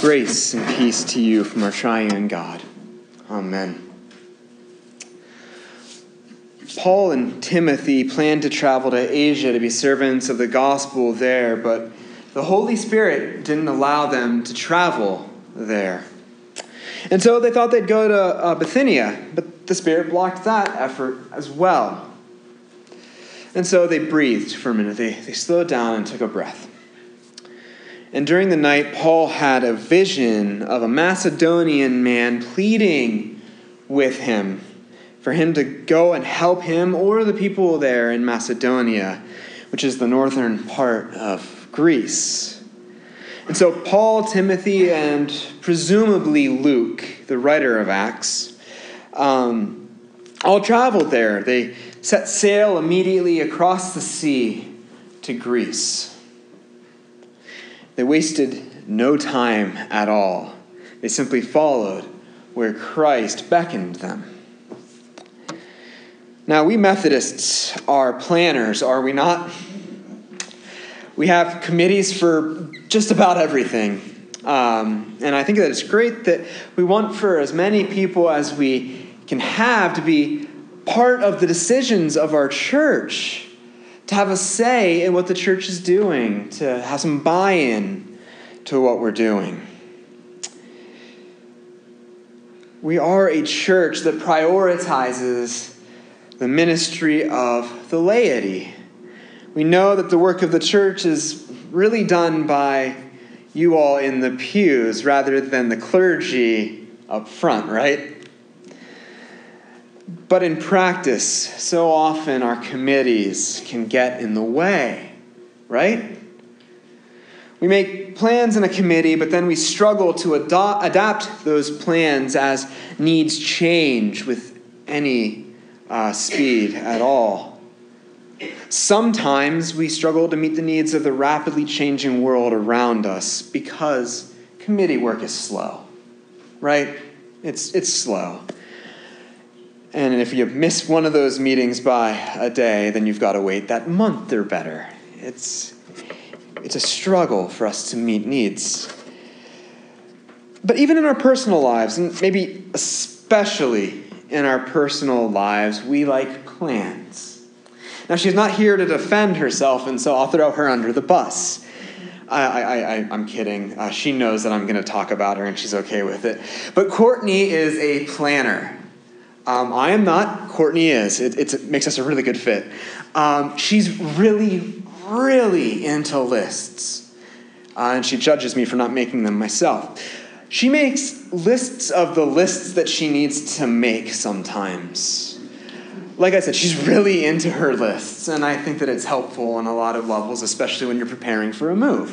Grace and peace to you from our triune God. Amen. Paul and Timothy planned to travel to Asia to be servants of the gospel there, but the Holy Spirit didn't allow them to travel there. And so they thought they'd go to uh, Bithynia, but the Spirit blocked that effort as well. And so they breathed for a minute. They, they slowed down and took a breath. And during the night, Paul had a vision of a Macedonian man pleading with him for him to go and help him or the people there in Macedonia, which is the northern part of Greece. And so, Paul, Timothy, and presumably Luke, the writer of Acts, um, all traveled there. They set sail immediately across the sea to Greece. They wasted no time at all. They simply followed where Christ beckoned them. Now, we Methodists are planners, are we not? We have committees for just about everything. Um, and I think that it's great that we want for as many people as we can have to be part of the decisions of our church to have a say in what the church is doing, to have some buy in to what we're doing. We are a church that prioritizes the ministry of the laity. We know that the work of the church is really done by you all in the pews rather than the clergy up front, right? But in practice, so often our committees can get in the way, right? We make plans in a committee, but then we struggle to ado- adapt those plans as needs change with any uh, speed at all. Sometimes we struggle to meet the needs of the rapidly changing world around us because committee work is slow, right? It's, it's slow. And if you miss one of those meetings by a day, then you've got to wait that month or better. It's, it's a struggle for us to meet needs. But even in our personal lives, and maybe especially in our personal lives, we like plans. Now, she's not here to defend herself, and so I'll throw her under the bus. I, I, I'm kidding. Uh, she knows that I'm going to talk about her, and she's okay with it. But Courtney is a planner. Um, I am not. Courtney is. It, it makes us a really good fit. Um, she's really, really into lists. Uh, and she judges me for not making them myself. She makes lists of the lists that she needs to make sometimes. Like I said, she's really into her lists, and I think that it's helpful on a lot of levels, especially when you're preparing for a move,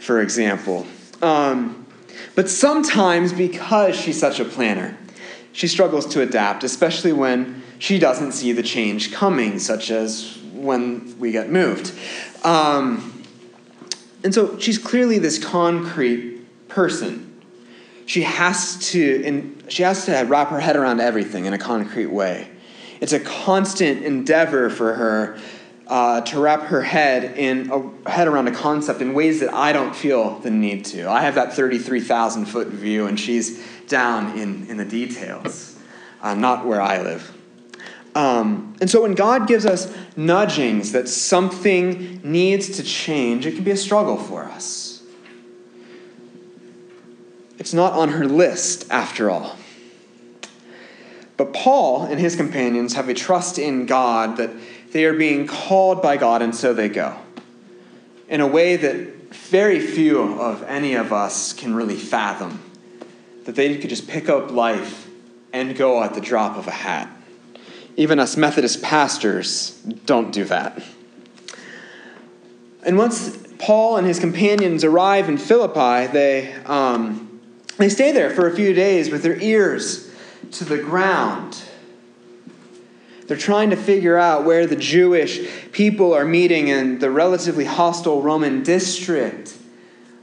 for example. Um, but sometimes, because she's such a planner, she struggles to adapt, especially when she doesn't see the change coming, such as when we get moved. Um, and so she's clearly this concrete person. She has to, and she has to wrap her head around everything in a concrete way. It's a constant endeavor for her uh, to wrap her head in a head around a concept in ways that I don't feel the need to. I have that 33,000 foot view, and she's down in, in the details, uh, not where I live. Um, and so when God gives us nudgings that something needs to change, it can be a struggle for us. It's not on her list, after all. But Paul and his companions have a trust in God that they are being called by God, and so they go. In a way that very few of any of us can really fathom. That they could just pick up life and go at the drop of a hat. Even us Methodist pastors don't do that. And once Paul and his companions arrive in Philippi, they, um, they stay there for a few days with their ears to the ground. They're trying to figure out where the Jewish people are meeting in the relatively hostile Roman district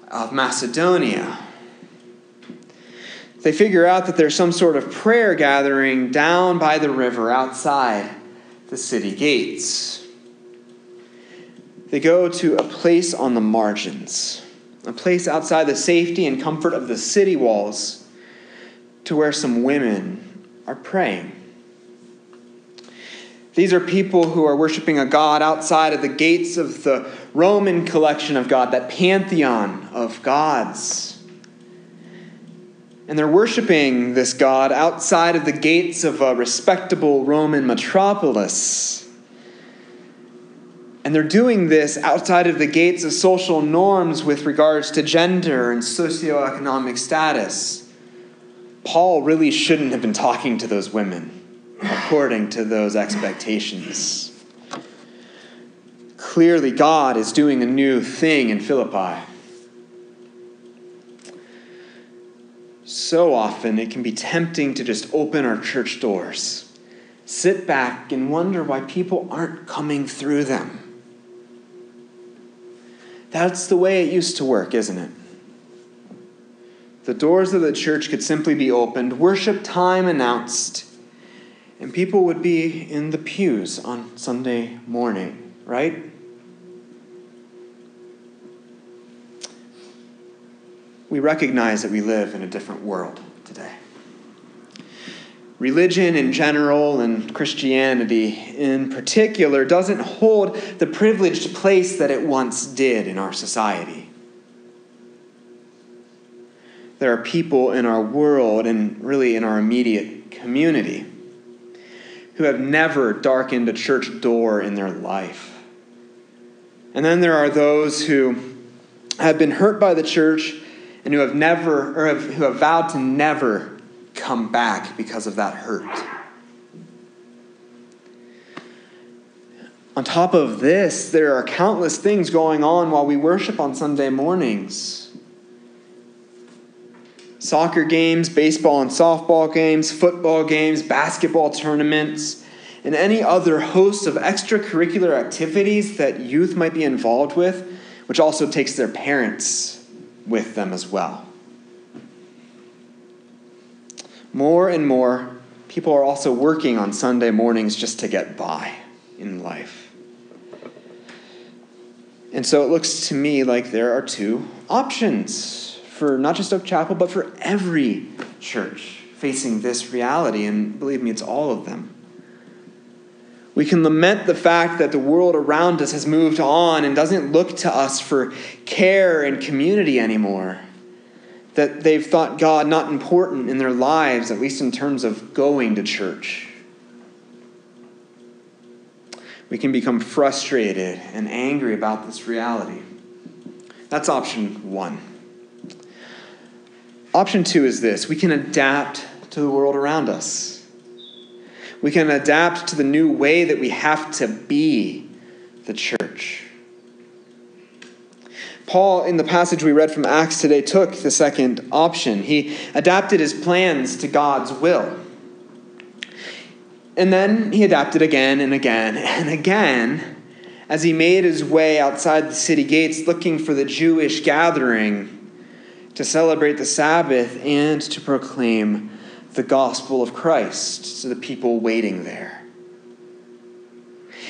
of Macedonia. They figure out that there's some sort of prayer gathering down by the river outside the city gates. They go to a place on the margins, a place outside the safety and comfort of the city walls, to where some women are praying. These are people who are worshiping a God outside of the gates of the Roman collection of God, that pantheon of gods. And they're worshiping this God outside of the gates of a respectable Roman metropolis. And they're doing this outside of the gates of social norms with regards to gender and socioeconomic status. Paul really shouldn't have been talking to those women according to those expectations. Clearly, God is doing a new thing in Philippi. So often, it can be tempting to just open our church doors, sit back, and wonder why people aren't coming through them. That's the way it used to work, isn't it? The doors of the church could simply be opened, worship time announced, and people would be in the pews on Sunday morning, right? We recognize that we live in a different world today. Religion in general and Christianity in particular doesn't hold the privileged place that it once did in our society. There are people in our world and really in our immediate community who have never darkened a church door in their life. And then there are those who have been hurt by the church and who have never or have, who have vowed to never come back because of that hurt. On top of this, there are countless things going on while we worship on Sunday mornings soccer games, baseball and softball games, football games, basketball tournaments, and any other host of extracurricular activities that youth might be involved with, which also takes their parents with them as well. More and more, people are also working on Sunday mornings just to get by in life. And so it looks to me like there are two options for not just Oak Chapel, but for every church facing this reality. And believe me, it's all of them. We can lament the fact that the world around us has moved on and doesn't look to us for care and community anymore. That they've thought God not important in their lives, at least in terms of going to church. We can become frustrated and angry about this reality. That's option one. Option two is this we can adapt to the world around us. We can adapt to the new way that we have to be the church. Paul, in the passage we read from Acts today, took the second option. He adapted his plans to God's will. And then he adapted again and again and again as he made his way outside the city gates looking for the Jewish gathering to celebrate the Sabbath and to proclaim the gospel of Christ to the people waiting there.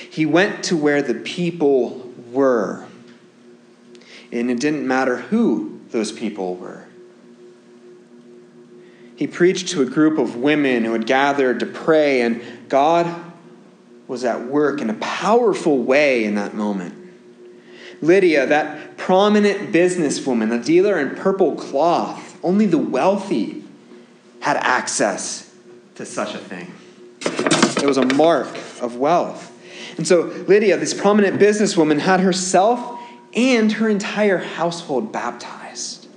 He went to where the people were, and it didn't matter who those people were. He preached to a group of women who had gathered to pray, and God was at work in a powerful way in that moment. Lydia, that prominent businesswoman, a dealer in purple cloth, only the wealthy had access to such a thing. It was a mark of wealth. And so Lydia, this prominent businesswoman, had herself and her entire household baptized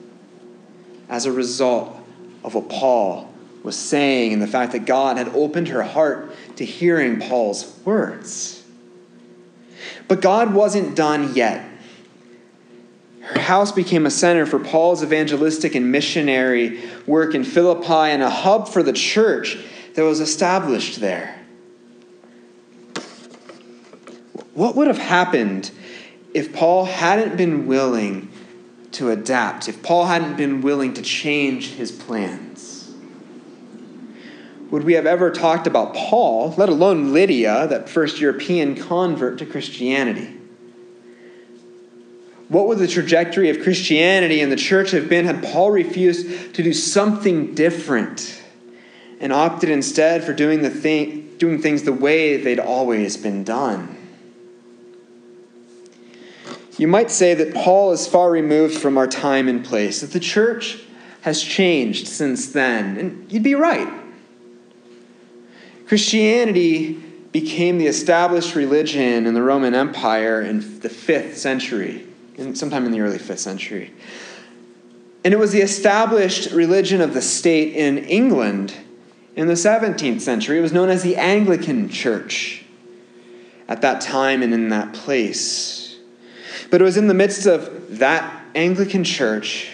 as a result of what Paul was saying and the fact that God had opened her heart to hearing Paul's words. But God wasn't done yet. Her house became a center for Paul's evangelistic and missionary work in Philippi and a hub for the church that was established there. What would have happened if Paul hadn't been willing to adapt, if Paul hadn't been willing to change his plans? Would we have ever talked about Paul, let alone Lydia, that first European convert to Christianity? What would the trajectory of Christianity and the church have been had Paul refused to do something different and opted instead for doing, the thing, doing things the way they'd always been done? You might say that Paul is far removed from our time and place, that the church has changed since then. And you'd be right. Christianity became the established religion in the Roman Empire in the 5th century, sometime in the early 5th century. And it was the established religion of the state in England in the 17th century. It was known as the Anglican Church at that time and in that place. But it was in the midst of that Anglican Church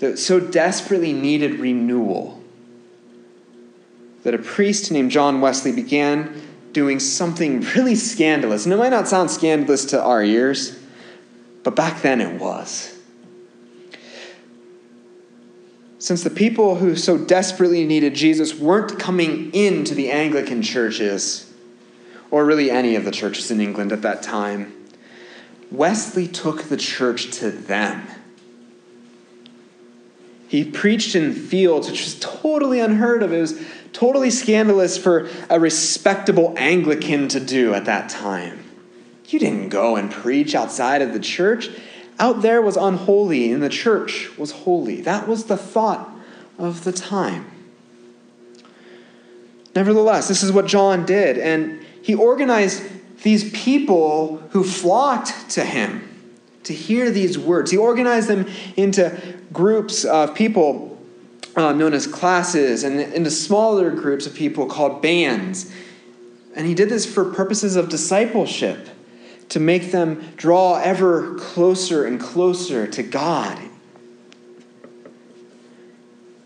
that so desperately needed renewal that a priest named John Wesley began doing something really scandalous. And it might not sound scandalous to our ears, but back then it was. Since the people who so desperately needed Jesus weren't coming into the Anglican churches, or really any of the churches in England at that time, Wesley took the church to them. He preached in fields, which was totally unheard of. It was totally scandalous for a respectable Anglican to do at that time. You didn't go and preach outside of the church. Out there was unholy, and the church was holy. That was the thought of the time. Nevertheless, this is what John did, and he organized these people who flocked to him to hear these words. He organized them into groups of people uh, known as classes and into smaller groups of people called bands. And he did this for purposes of discipleship, to make them draw ever closer and closer to God.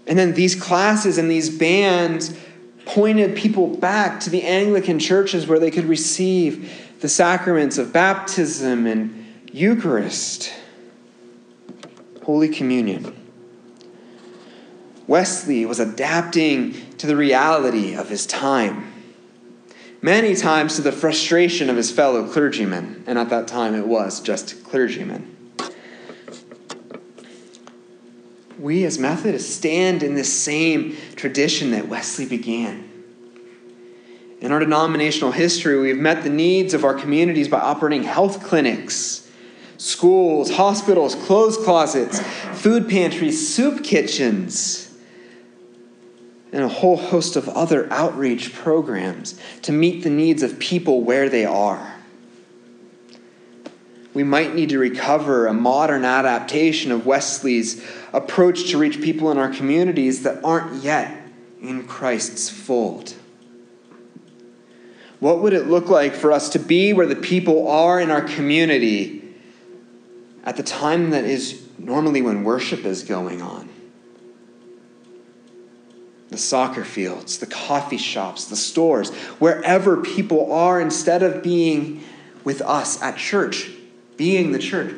And then these classes and these bands pointed people back to the Anglican churches where they could receive the sacraments of baptism and Eucharist, Holy Communion. Wesley was adapting to the reality of his time, many times to the frustration of his fellow clergymen, and at that time it was just clergymen. We as Methodists stand in the same tradition that Wesley began. In our denominational history, we've met the needs of our communities by operating health clinics schools, hospitals, clothes closets, food pantries, soup kitchens, and a whole host of other outreach programs to meet the needs of people where they are. We might need to recover a modern adaptation of Wesley's approach to reach people in our communities that aren't yet in Christ's fold. What would it look like for us to be where the people are in our community at the time that is normally when worship is going on. The soccer fields, the coffee shops, the stores, wherever people are, instead of being with us at church, being the church,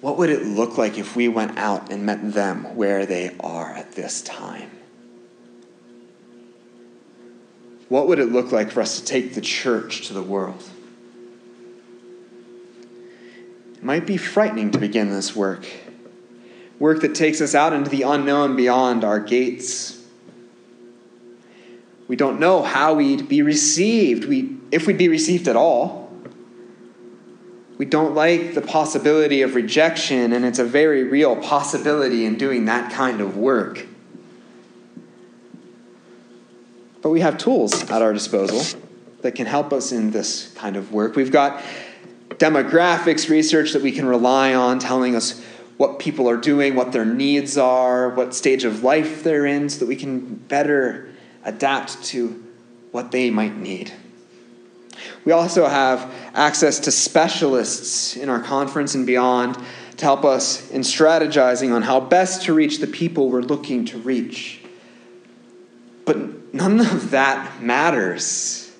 what would it look like if we went out and met them where they are at this time? What would it look like for us to take the church to the world? It might be frightening to begin this work. Work that takes us out into the unknown beyond our gates. We don't know how we'd be received, we, if we'd be received at all. We don't like the possibility of rejection, and it's a very real possibility in doing that kind of work. But we have tools at our disposal that can help us in this kind of work. We've got demographics research that we can rely on telling us what people are doing, what their needs are, what stage of life they're in, so that we can better adapt to what they might need. We also have access to specialists in our conference and beyond to help us in strategizing on how best to reach the people we're looking to reach. But none of that matters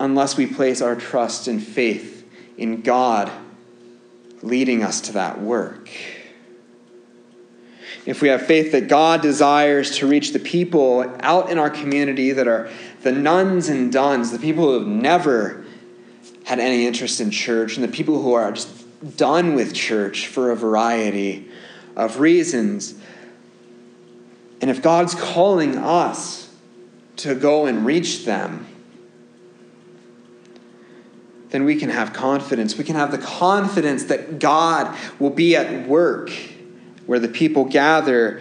unless we place our trust and faith in God leading us to that work. If we have faith that God desires to reach the people out in our community that are the nones and dones, the people who have never had any interest in church, and the people who are just done with church for a variety of reasons. And if God's calling us to go and reach them, then we can have confidence. We can have the confidence that God will be at work where the people gather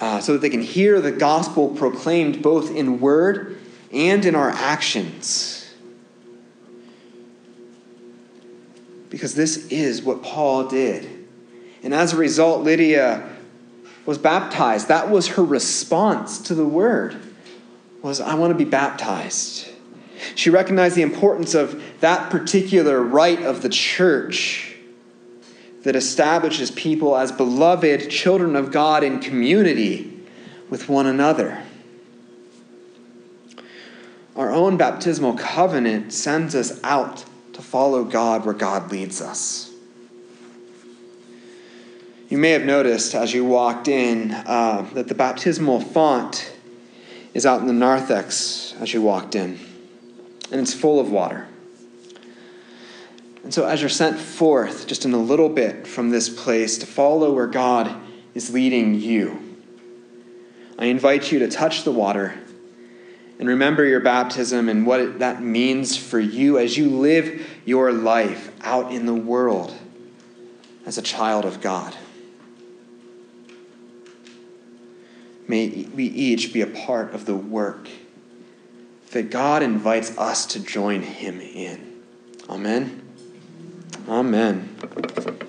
uh, so that they can hear the gospel proclaimed both in word and in our actions. Because this is what Paul did. And as a result, Lydia was baptized. That was her response to the word. Was I want to be baptized. She recognized the importance of that particular rite of the church that establishes people as beloved children of God in community with one another. Our own baptismal covenant sends us out to follow God where God leads us. You may have noticed as you walked in uh, that the baptismal font is out in the narthex as you walked in, and it's full of water. And so, as you're sent forth just in a little bit from this place to follow where God is leading you, I invite you to touch the water and remember your baptism and what that means for you as you live your life out in the world as a child of God. May we each be a part of the work that God invites us to join Him in. Amen. Amen.